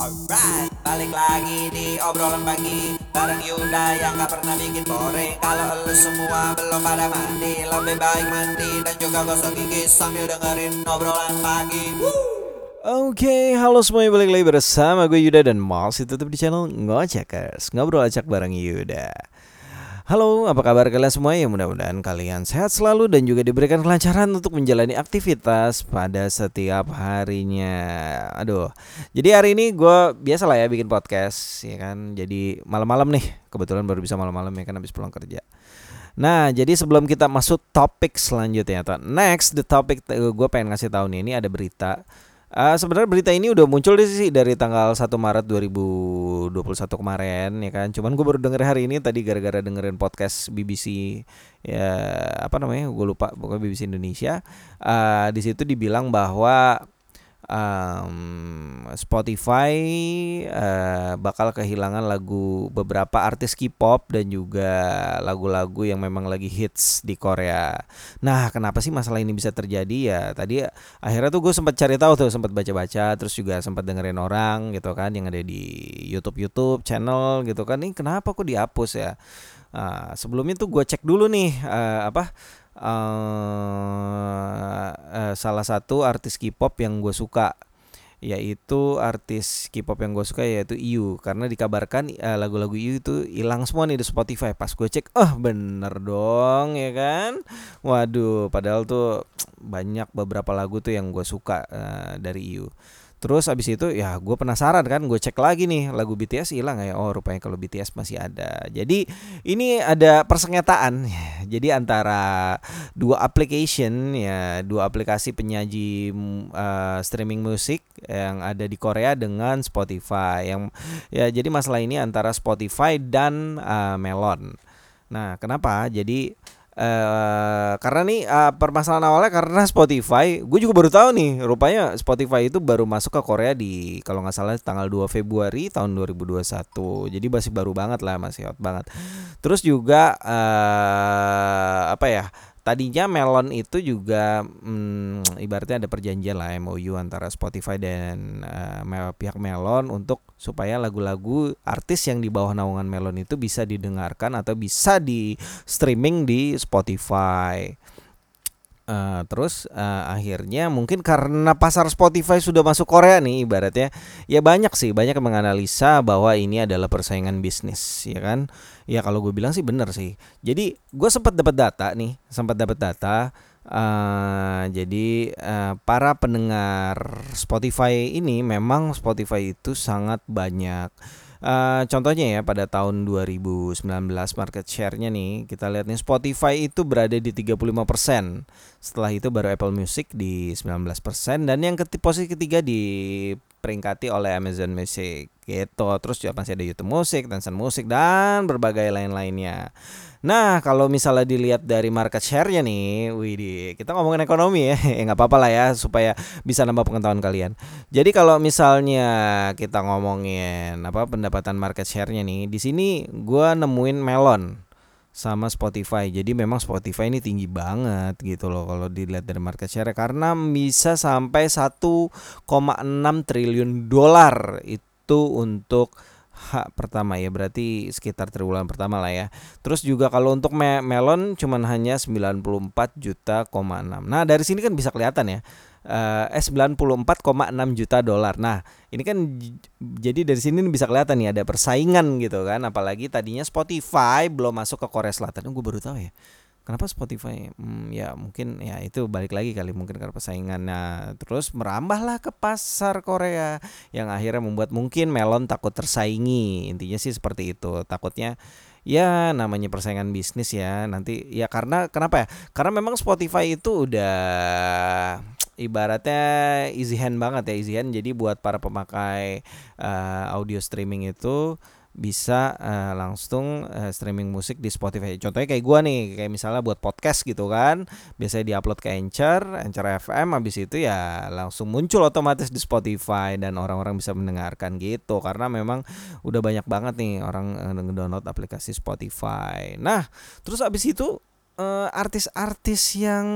Alright, balik lagi di obrolan pagi. Bareng Yuda yang gak pernah bikin boring Kalau lu semua belum pada mandi Lebih baik mandi dan juga gosok gigi Sambil dengerin obrolan pagi. Oke, halo semuanya balik lagi bersama gue Yuda dan masih tetap di channel Ngocakers Ngobrol acak bareng Yuda Halo, apa kabar kalian semua? Ya mudah-mudahan kalian sehat selalu dan juga diberikan kelancaran untuk menjalani aktivitas pada setiap harinya. Aduh, jadi hari ini gue biasa lah ya bikin podcast, ya kan. Jadi malam-malam nih, kebetulan baru bisa malam-malam ya kan habis pulang kerja. Nah, jadi sebelum kita masuk topik selanjutnya atau next the topic gue pengen ngasih tahu nih ini ada berita Uh, sebenarnya berita ini udah muncul sih dari tanggal 1 Maret 2021 kemarin ya kan. Cuman gue baru denger hari ini tadi gara-gara dengerin podcast BBC ya apa namanya? Gue lupa pokoknya BBC Indonesia. Uh, di situ dibilang bahwa um, Spotify uh, bakal kehilangan lagu beberapa artis K-pop dan juga lagu-lagu yang memang lagi hits di Korea. Nah, kenapa sih masalah ini bisa terjadi ya? Tadi akhirnya tuh gue sempat cari tahu tuh, sempat baca-baca, terus juga sempat dengerin orang gitu kan yang ada di YouTube YouTube channel gitu kan. Ini kenapa kok dihapus ya? Uh, sebelumnya tuh gue cek dulu nih uh, apa uh, salah satu artis K-pop yang gue suka yaitu artis K-pop yang gue suka yaitu IU. Karena dikabarkan uh, lagu-lagu IU itu hilang semua nih di Spotify. Pas gue cek oh, bener dong ya kan? Waduh padahal tuh banyak beberapa lagu tuh yang gue suka uh, dari IU Terus abis itu ya gue penasaran kan gue cek lagi nih lagu BTS hilang ya? Oh rupanya kalau BTS masih ada. Jadi ini ada persengketaan jadi antara dua application ya dua aplikasi penyaji uh, streaming musik yang ada di Korea dengan Spotify. Yang ya jadi masalah ini antara Spotify dan uh, Melon. Nah kenapa? Jadi Uh, karena nih uh, permasalahan awalnya karena Spotify, gue juga baru tahu nih, rupanya Spotify itu baru masuk ke Korea di kalau nggak salah tanggal 2 Februari tahun 2021. Jadi masih baru banget lah, masih hot banget. Terus juga uh, apa ya? Tadinya Melon itu juga hmm, ibaratnya ada perjanjian lah MOU antara Spotify dan uh, pihak Melon untuk supaya lagu-lagu artis yang di bawah naungan Melon itu bisa didengarkan atau bisa di streaming di Spotify. Uh, terus uh, akhirnya mungkin karena pasar Spotify sudah masuk Korea nih ibaratnya ya banyak sih banyak yang menganalisa bahwa ini adalah persaingan bisnis ya kan? Ya kalau gue bilang sih bener sih. Jadi gue sempat dapat data nih sempat dapat data uh, jadi uh, para pendengar Spotify ini memang Spotify itu sangat banyak Uh, contohnya ya pada tahun 2019 market share-nya nih kita lihat nih Spotify itu berada di 35%. Setelah itu baru Apple Music di 19% dan yang ketiga posisi ketiga di peringkati oleh Amazon Music gitu. Terus juga masih ada YouTube Music, Tencent Music dan berbagai lain-lainnya. Nah, kalau misalnya dilihat dari market share-nya nih, wih, kita ngomongin ekonomi ya, ya nggak apa-apa lah ya supaya bisa nambah pengetahuan kalian. Jadi kalau misalnya kita ngomongin apa pendapatan market share-nya nih, di sini gua nemuin Melon sama Spotify. Jadi memang Spotify ini tinggi banget gitu loh kalau dilihat dari market share karena bisa sampai 1,6 triliun dolar itu untuk hak pertama ya berarti sekitar triwulan pertama lah ya. Terus juga kalau untuk me melon cuman hanya 94 juta, 6. Nah, dari sini kan bisa kelihatan ya. Uh, eh 94,6 juta dolar. Nah, ini kan jadi dari sini bisa kelihatan nih ada persaingan gitu kan. Apalagi tadinya Spotify belum masuk ke Korea Selatan. Gue baru tahu ya. Kenapa Spotify? Hmm, ya mungkin ya itu balik lagi kali mungkin karena persaingan. Nah terus merambahlah ke pasar Korea yang akhirnya membuat mungkin Melon takut tersaingi. Intinya sih seperti itu. Takutnya ya namanya persaingan bisnis ya. Nanti ya karena kenapa ya? Karena memang Spotify itu udah ibaratnya easy hand banget ya easy hand jadi buat para pemakai uh, audio streaming itu bisa uh, langsung uh, streaming musik di Spotify. Contohnya kayak gua nih, kayak misalnya buat podcast gitu kan, biasanya diupload ke Anchor, Anchor FM, habis itu ya langsung muncul otomatis di Spotify dan orang-orang bisa mendengarkan gitu. Karena memang udah banyak banget nih orang uh, download aplikasi Spotify. Nah, terus habis itu eh, artis-artis yang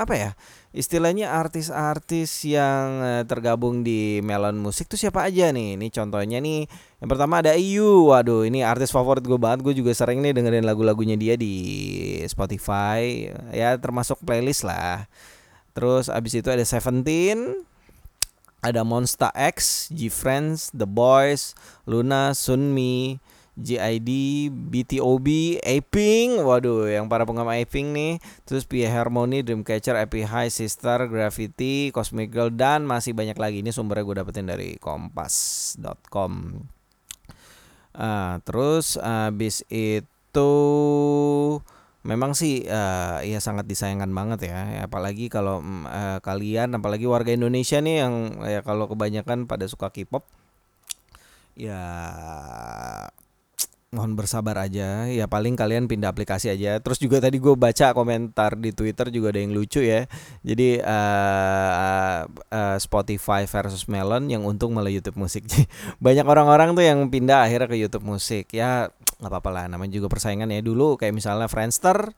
apa ya istilahnya artis-artis yang eh, tergabung di Melon Musik tuh siapa aja nih? Ini contohnya nih, yang pertama ada IU. Waduh, ini artis favorit gue banget. Gue juga sering nih dengerin lagu-lagunya dia di Spotify. Ya termasuk playlist lah. Terus abis itu ada Seventeen, ada Monsta X, G-Friends, The Boys, Luna, Sunmi, JID, BTOB, Aping, waduh yang para penggemar Aping nih, terus Pia Harmony, Dreamcatcher, Epi High, Sister, Gravity, Cosmic Girl dan masih banyak lagi. Ini sumbernya gue dapetin dari kompas.com. Uh, terus abis itu memang sih uh, ya sangat disayangkan banget ya, apalagi kalau uh, kalian, apalagi warga Indonesia nih yang ya kalau kebanyakan pada suka K-pop, ya mohon bersabar aja. Ya paling kalian pindah aplikasi aja. Terus juga tadi gue baca komentar di Twitter juga ada yang lucu ya. Jadi uh, uh, Spotify versus Melon yang untung malah YouTube musik banyak orang-orang tuh yang pindah akhirnya ke YouTube musik ya nggak apa-apa lah. Namanya juga persaingan ya. Dulu kayak misalnya Friendster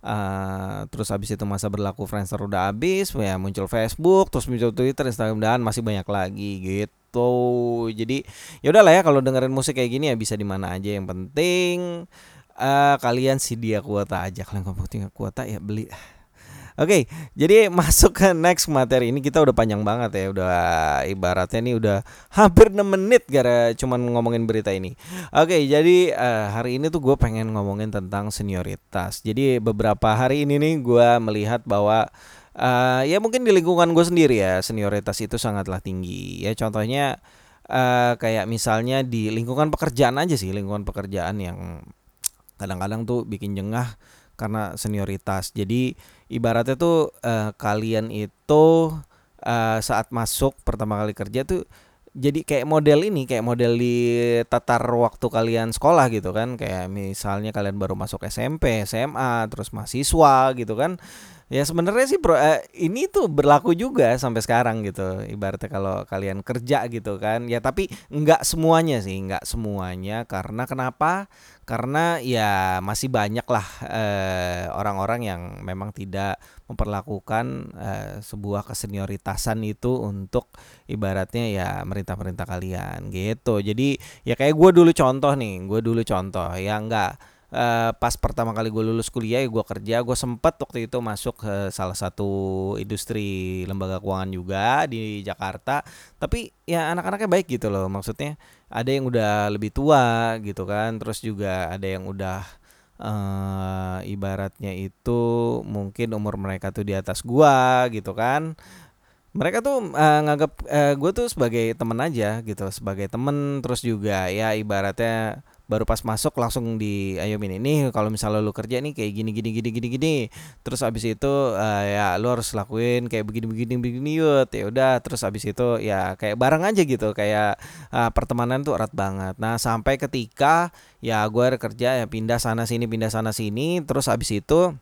Uh, terus habis itu masa berlaku Friendster udah habis ya muncul Facebook terus muncul Twitter Instagram dan masih banyak lagi gitu gitu jadi ya udahlah ya kalau dengerin musik kayak gini ya bisa di mana aja yang penting uh, kalian dia kuota aja kalian kalau punya kuota ya beli Oke, okay, jadi masuk ke next materi ini kita udah panjang banget ya, udah ibaratnya nih udah hampir 6 menit gara cuman ngomongin berita ini. Oke, okay, jadi uh, hari ini tuh gue pengen ngomongin tentang senioritas. Jadi beberapa hari ini nih gue melihat bahwa uh, ya mungkin di lingkungan gue sendiri ya senioritas itu sangatlah tinggi. Ya contohnya uh, kayak misalnya di lingkungan pekerjaan aja sih lingkungan pekerjaan yang kadang-kadang tuh bikin jengah karena senioritas. Jadi ibaratnya tuh uh, kalian itu uh, saat masuk pertama kali kerja tuh jadi kayak model ini kayak model di tatar waktu kalian sekolah gitu kan. Kayak misalnya kalian baru masuk SMP SMA terus mahasiswa gitu kan Ya sebenarnya sih bro, eh, ini tuh berlaku juga sampai sekarang gitu. Ibaratnya kalau kalian kerja gitu kan. Ya tapi nggak semuanya sih, nggak semuanya. Karena kenapa? Karena ya masih banyak lah eh, orang-orang yang memang tidak memperlakukan eh, sebuah kesenioritasan itu untuk ibaratnya ya merintah-merintah kalian gitu. Jadi ya kayak gue dulu contoh nih, gue dulu contoh ya nggak uh, pas pertama kali gue lulus kuliah gue kerja. Gue sempet waktu itu masuk ke salah satu industri lembaga keuangan juga di Jakarta. Tapi ya anak-anaknya baik gitu loh. Maksudnya ada yang udah lebih tua gitu kan. Terus juga ada yang udah uh, ibaratnya itu mungkin umur mereka tuh di atas gua gitu kan. Mereka tuh uh, nganggap uh, gue tuh sebagai temen aja gitu sebagai temen. Terus juga ya ibaratnya baru pas masuk langsung di ayo ini kalau misalnya lu kerja nih kayak gini gini gini gini gini. Terus abis itu uh, ya lu harus lakuin kayak begini begini begini yuk. Ya udah terus abis itu ya kayak bareng aja gitu kayak uh, pertemanan tuh erat banget. Nah sampai ketika ya gue kerja ya pindah sana sini pindah sana sini terus abis itu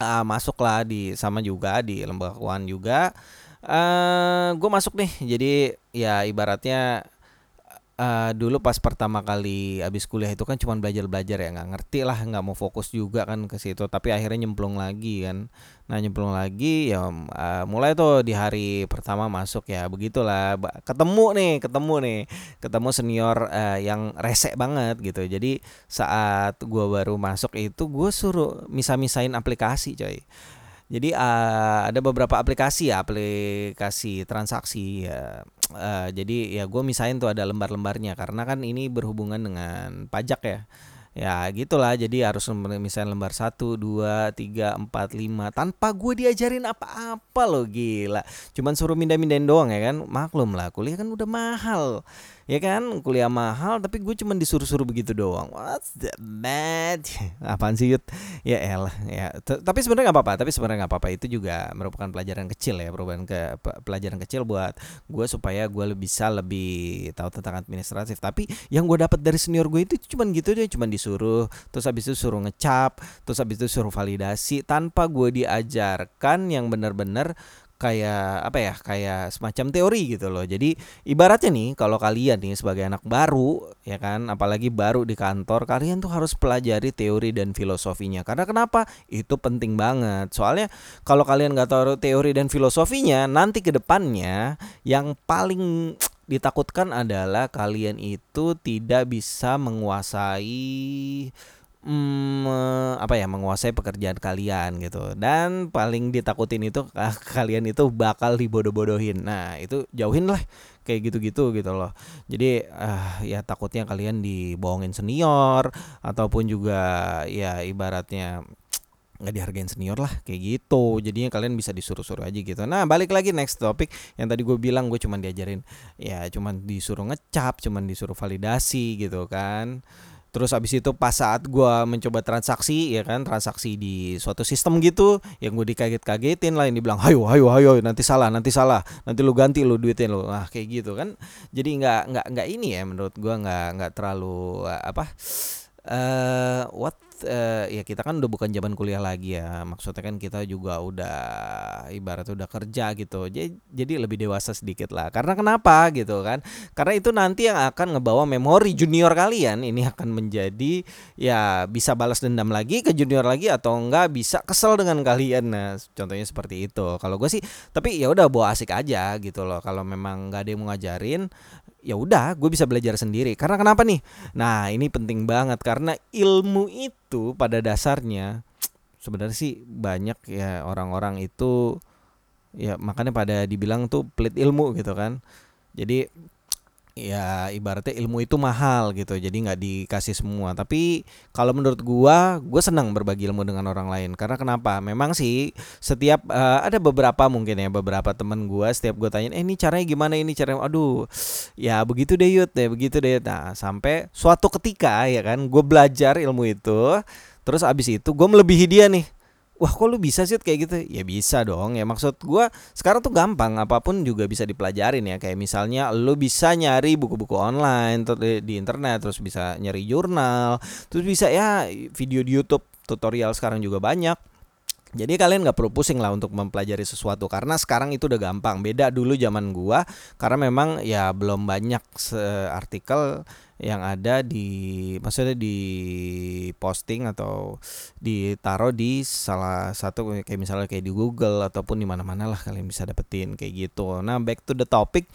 uh, masuklah di sama juga di lembaga keuangan juga. Uh, gue masuk nih jadi ya ibaratnya uh, dulu pas pertama kali abis kuliah itu kan cuma belajar belajar ya nggak ngerti lah nggak mau fokus juga kan ke situ. Tapi akhirnya nyemplung lagi kan. Nah nyemplung lagi ya uh, mulai tuh di hari pertama masuk ya begitulah. Ketemu nih ketemu nih. Ketemu senior uh, yang resek banget gitu. Jadi saat gua baru masuk itu gue suruh misa-misain aplikasi coy. Jadi uh, ada beberapa aplikasi ya, aplikasi transaksi ya. Uh, jadi ya gue misain tuh ada lembar-lembarnya. Karena kan ini berhubungan dengan pajak ya. Ya gitulah. Jadi harus misalnya lembar 1, 2, 3, 4, 5 Tanpa gue diajarin apa-apa loh gila. Cuman suruh mindah-mindahin doang ya kan? Maklum lah kuliah kan udah mahal ya kan? Kuliah mahal tapi gue cuma disuruh-suruh begitu doang. What's the bad apaan sih Yud? Ya elah ya. Tapi sebenarnya nggak apa-apa tapi sebenarnya nggak apa-apa. Itu juga merupakan pelajaran kecil ya merupakan ke pelajaran kecil buat gue supaya gue lebih bisa lebih tahu tentang administratif. Tapi yang gue dapat dari senior gue itu cuma gitu deh cuma disuruh terus habis itu suruh ngecap terus habis itu suruh validasi tanpa gue diajarkan yang benar-benar kayak apa ya kayak semacam teori gitu loh. Jadi ibaratnya nih kalau kalian nih sebagai anak baru ya kan apalagi baru di kantor kalian tuh harus pelajari teori dan filosofinya. Karena kenapa? Itu penting banget. Soalnya kalau kalian nggak tahu teori dan filosofinya nanti ke depannya yang paling ditakutkan adalah kalian itu tidak bisa menguasai hmm, apa ya menguasai pekerjaan kalian gitu. Dan paling ditakutin itu ah, kalian itu bakal dibodoh-bodohin. Nah itu jauhin lah kayak gitu-gitu gitu loh. Jadi uh, ya takutnya kalian dibohongin senior ataupun juga ya ibaratnya nggak dihargain senior lah kayak gitu. Jadinya kalian bisa disuruh-suruh aja gitu. Nah balik lagi next topik yang tadi gue bilang gue cuman diajarin ya cuman disuruh ngecap cuman disuruh validasi gitu kan Terus abis itu pas saat gue mencoba transaksi ya kan transaksi di suatu sistem gitu yang gue dikaget-kagetin lah yang dibilang hayo hayo hayo nanti salah nanti salah nanti lu ganti lu duitin lu. Nah kayak gitu kan. Jadi nggak nggak nggak ini ya menurut gue nggak nggak terlalu apa uh, what uh, ya kita kan udah bukan zaman kuliah lagi ya. Maksudnya kan kita juga udah ibarat udah kerja gitu. Jadi jadi lebih dewasa sedikit lah. Karena kenapa gitu kan? Karena itu nanti yang akan ngebawa memori junior kalian. Ini akan menjadi ya bisa balas dendam lagi ke junior lagi atau enggak bisa kesel dengan kalian. Nah contohnya seperti itu. Kalau gue sih tapi ya udah bawa asik aja gitu loh. Kalau memang nggak ada yang mau ngajarin ya udah gue bisa belajar sendiri. Karena kenapa nih? Nah ini penting banget karena ilmu itu pada dasarnya sebenarnya sih banyak ya orang-orang itu ya makanya pada dibilang tuh pelit ilmu gitu kan. Jadi ya ibaratnya ilmu itu mahal gitu jadi nggak dikasih semua. Tapi kalau menurut gua gua senang berbagi ilmu dengan orang lain. Karena kenapa? Memang sih setiap uh, ada beberapa mungkin ya beberapa temen gua setiap gua tanya eh ini caranya gimana ini caranya? Aduh ya begitu deh yud ya begitu deh. Nah sampai suatu ketika ya kan gua belajar ilmu itu terus abis itu gue melebihi dia nih wah kok lu bisa sih kayak gitu? Ya bisa dong. Ya maksud gua sekarang tuh gampang. Apa pun juga bisa dipelajarin ya. Kayak misalnya lu bisa nyari buku-buku online di internet terus bisa nyari jurnal terus bisa ya video di YouTube tutorial sekarang juga banyak. Jadi kalian nggak perlu pusing lah untuk mempelajari sesuatu karena sekarang itu udah gampang. Beda dulu zaman gua karena memang ya belum banyak artikel yang ada di maksudnya di posting atau ditaruh di salah satu kayak misalnya kayak di Google ataupun di mana-mana lah kalian bisa dapetin kayak gitu. Nah, back to the topic.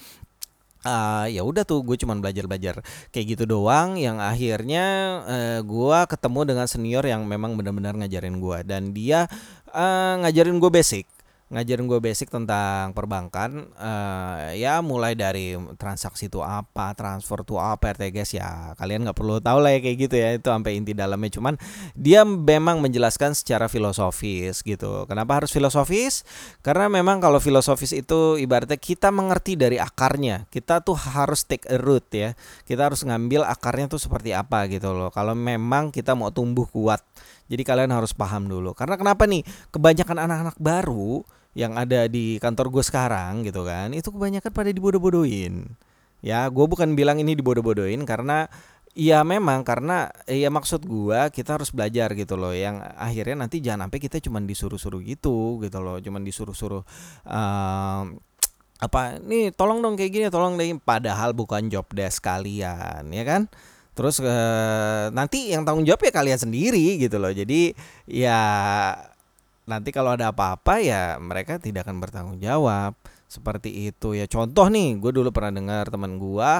Uh, ya udah tuh gue cuman belajar belajar kayak gitu doang. Yang akhirnya uh, gue ketemu dengan senior yang memang benar-benar ngajarin gue dan dia uh, ngajarin gue basic ngajarin gue basic tentang perbankan uh, ya mulai dari transaksi itu apa transfer itu apa RTGS ya kalian nggak perlu tahu lah ya kayak gitu ya itu sampai inti dalamnya. Cuman dia memang menjelaskan secara filosofis gitu. Kenapa harus filosofis? Karena memang kalau filosofis itu ibaratnya kita mengerti dari akarnya. Kita tuh harus take a root ya. Kita harus ngambil akarnya tuh seperti apa gitu loh. Kalau memang kita mau tumbuh kuat jadi kalian harus paham dulu. Karena kenapa nih? Kebanyakan anak-anak baru yang ada di kantor gue sekarang gitu kan itu kebanyakan pada dibodoh-bodohin. Ya gue bukan bilang ini dibodoh-bodohin karena ya memang karena ya maksud gue kita harus belajar gitu loh yang akhirnya nanti jangan sampai kita cuma disuruh-suruh gitu gitu loh cuma disuruh-suruh um, apa nih tolong dong kayak gini tolong deh. Padahal bukan job desk kalian ya kan? Terus uh, nanti yang tanggung jawab ya kalian sendiri gitu loh. Jadi ya nanti kalau ada apa-apa ya mereka tidak akan bertanggung jawab. Seperti itu. Ya contoh nih gue dulu pernah dengar teman gue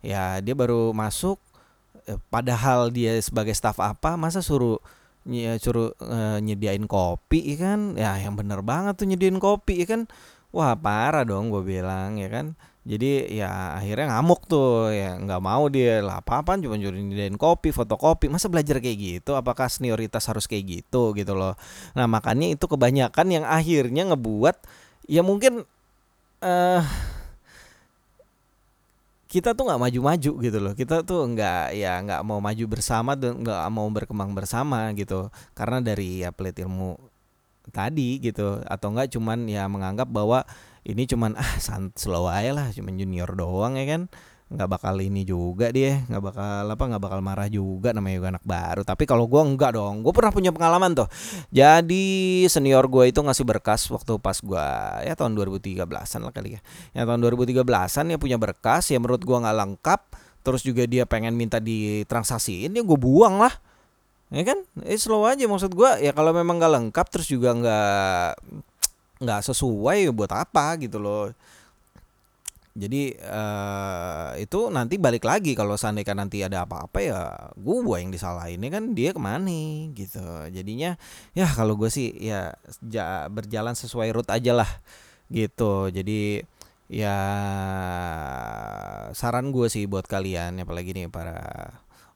ya dia baru masuk eh, padahal dia sebagai staff apa masa suruh ya, suruh eh, nyediain kopi ya kan? Ya yang bener banget tuh nyediain kopi ya kan? Wah parah dong gue bilang ya kan jadi ya akhirnya ngamuk tuh ya nggak mau dia. Lah apa apa cuma nyediain kopi fotokopi. Masa belajar kayak gitu? Apakah senioritas harus kayak gitu gitu loh. Nah makanya itu kebanyakan yang akhirnya ngebuat ya mungkin uh, kita tuh nggak maju-maju gitu loh. Kita tuh nggak ya nggak mau maju bersama dan nggak mau berkembang bersama gitu. Karena dari ya pelit ilmu tadi gitu. Atau enggak cuman ya menganggap bahwa ini cuman ah slow aja lah cuman junior doang ya kan. Nggak bakal ini juga dia nggak bakal apa nggak bakal marah juga namanya juga anak baru. Tapi kalau gue enggak dong gue pernah punya pengalaman tuh. Jadi senior gue itu ngasih berkas waktu pas gue ya tahun 2013an lah kali ya. Ya tahun 2013an ya punya berkas ya menurut gue nggak lengkap terus juga dia pengen minta ditransaksiin ya gue buang lah. Ya kan? Eh slow aja maksud gue ya kalau memang nggak lengkap terus juga nggak nggak sesuai ya buat apa gitu loh. Jadi uh, itu nanti balik lagi kalau seandainya nanti ada apa-apa ya gue yang disalahin kan dia ke mana gitu. Jadinya ya kalau gue sih ya ja, berjalan sesuai route aja lah gitu. Jadi ya saran gue sih buat kalian apalagi nih para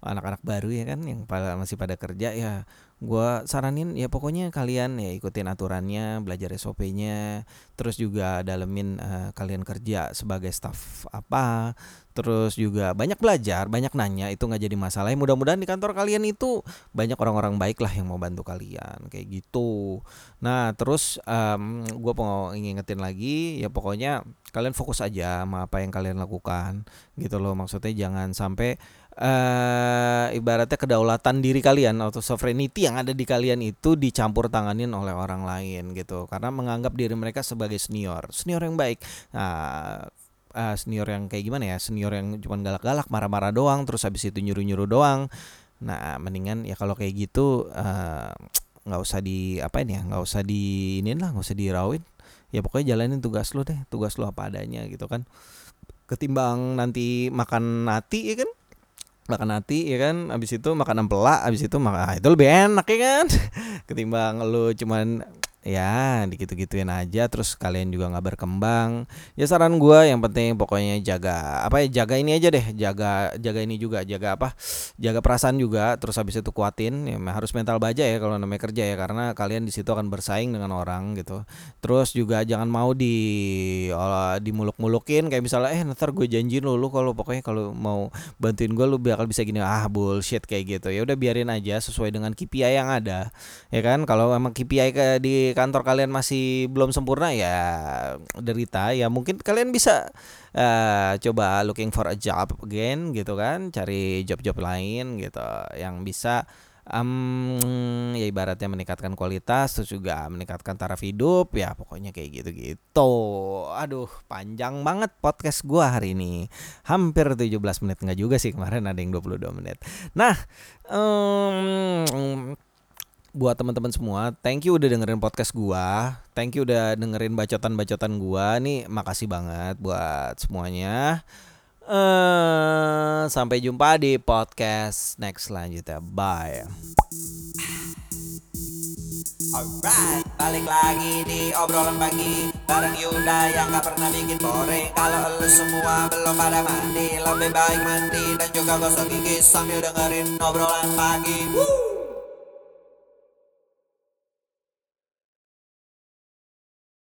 anak-anak baru ya kan yang pada masih pada kerja ya Gua saranin ya pokoknya kalian ya ikutin aturannya, belajar SOP-nya, terus juga dalemin uh, kalian kerja sebagai staff apa, terus juga banyak belajar, banyak nanya itu nggak jadi masalah. Ya, mudah-mudahan di kantor kalian itu banyak orang-orang baik lah yang mau bantu kalian kayak gitu. Nah terus um, gue mau ngingetin lagi ya pokoknya kalian fokus aja sama apa yang kalian lakukan gitu loh maksudnya jangan sampai uh, ibaratnya kedaulatan diri kalian atau sovereignty yang ada di kalian itu dicampur tanganin oleh orang lain gitu. Karena menganggap diri mereka sebagai senior senior yang baik. Nah uh, senior yang kayak gimana ya? Senior yang cuma galak-galak marah-marah doang terus habis itu nyuruh-nyuruh doang. Nah mendingan ya kalau kayak gitu eh, nggak uh, usah di apa ini ya nggak usah di ini lah nggak usah dirawin ya pokoknya jalanin tugas lo deh tugas lo apa adanya gitu kan. Ketimbang nanti makan nati ya kan makan nati ya kan? Abis itu makan empela abis itu makan ah, itu lebih enak ya kan? Ketimbang lu cuman ya digitu-gituin aja terus kalian juga nggak berkembang. Ya saran gue yang penting pokoknya jaga apa ya jaga ini aja deh jaga jaga ini juga jaga apa jaga perasaan juga terus habis itu kuatin. Ya harus mental baja ya kalau namanya kerja ya karena kalian di situ akan bersaing dengan orang gitu. Terus juga jangan mau di uh, dimuluk-mulukin kayak misalnya eh ntar gue janji lu lu kalau pokoknya kalau mau bantuin gue lu bakal bisa gini. Ah bullshit kayak gitu. Ya udah biarin aja sesuai dengan KPI yang ada ya kan? Kalau emang KPI ke di kantor kalian masih belum sempurna ya derita. Ya mungkin kalian bisa uh, coba looking for a job again gitu kan cari job-job lain gitu yang bisa um, ya ibaratnya meningkatkan kualitas terus juga meningkatkan taraf hidup ya pokoknya kayak gitu gitu aduh panjang banget podcast gua hari ini. Hampir 17 menit nggak juga sih kemarin ada yang 22 menit. Nah um, buat teman-teman semua, thank you udah dengerin podcast gua. Thank you udah dengerin bacotan-bacotan gua. Nih makasih banget buat semuanya. Uh, sampai jumpa di podcast next selanjutnya. Bye. Alright, balik lagi di obrolan pagi Bareng Yuda yang gak pernah bikin boring Kalau lu semua belum pada mandi Lebih baik mandi dan juga gosok gigi Sambil dengerin obrolan pagi Woo!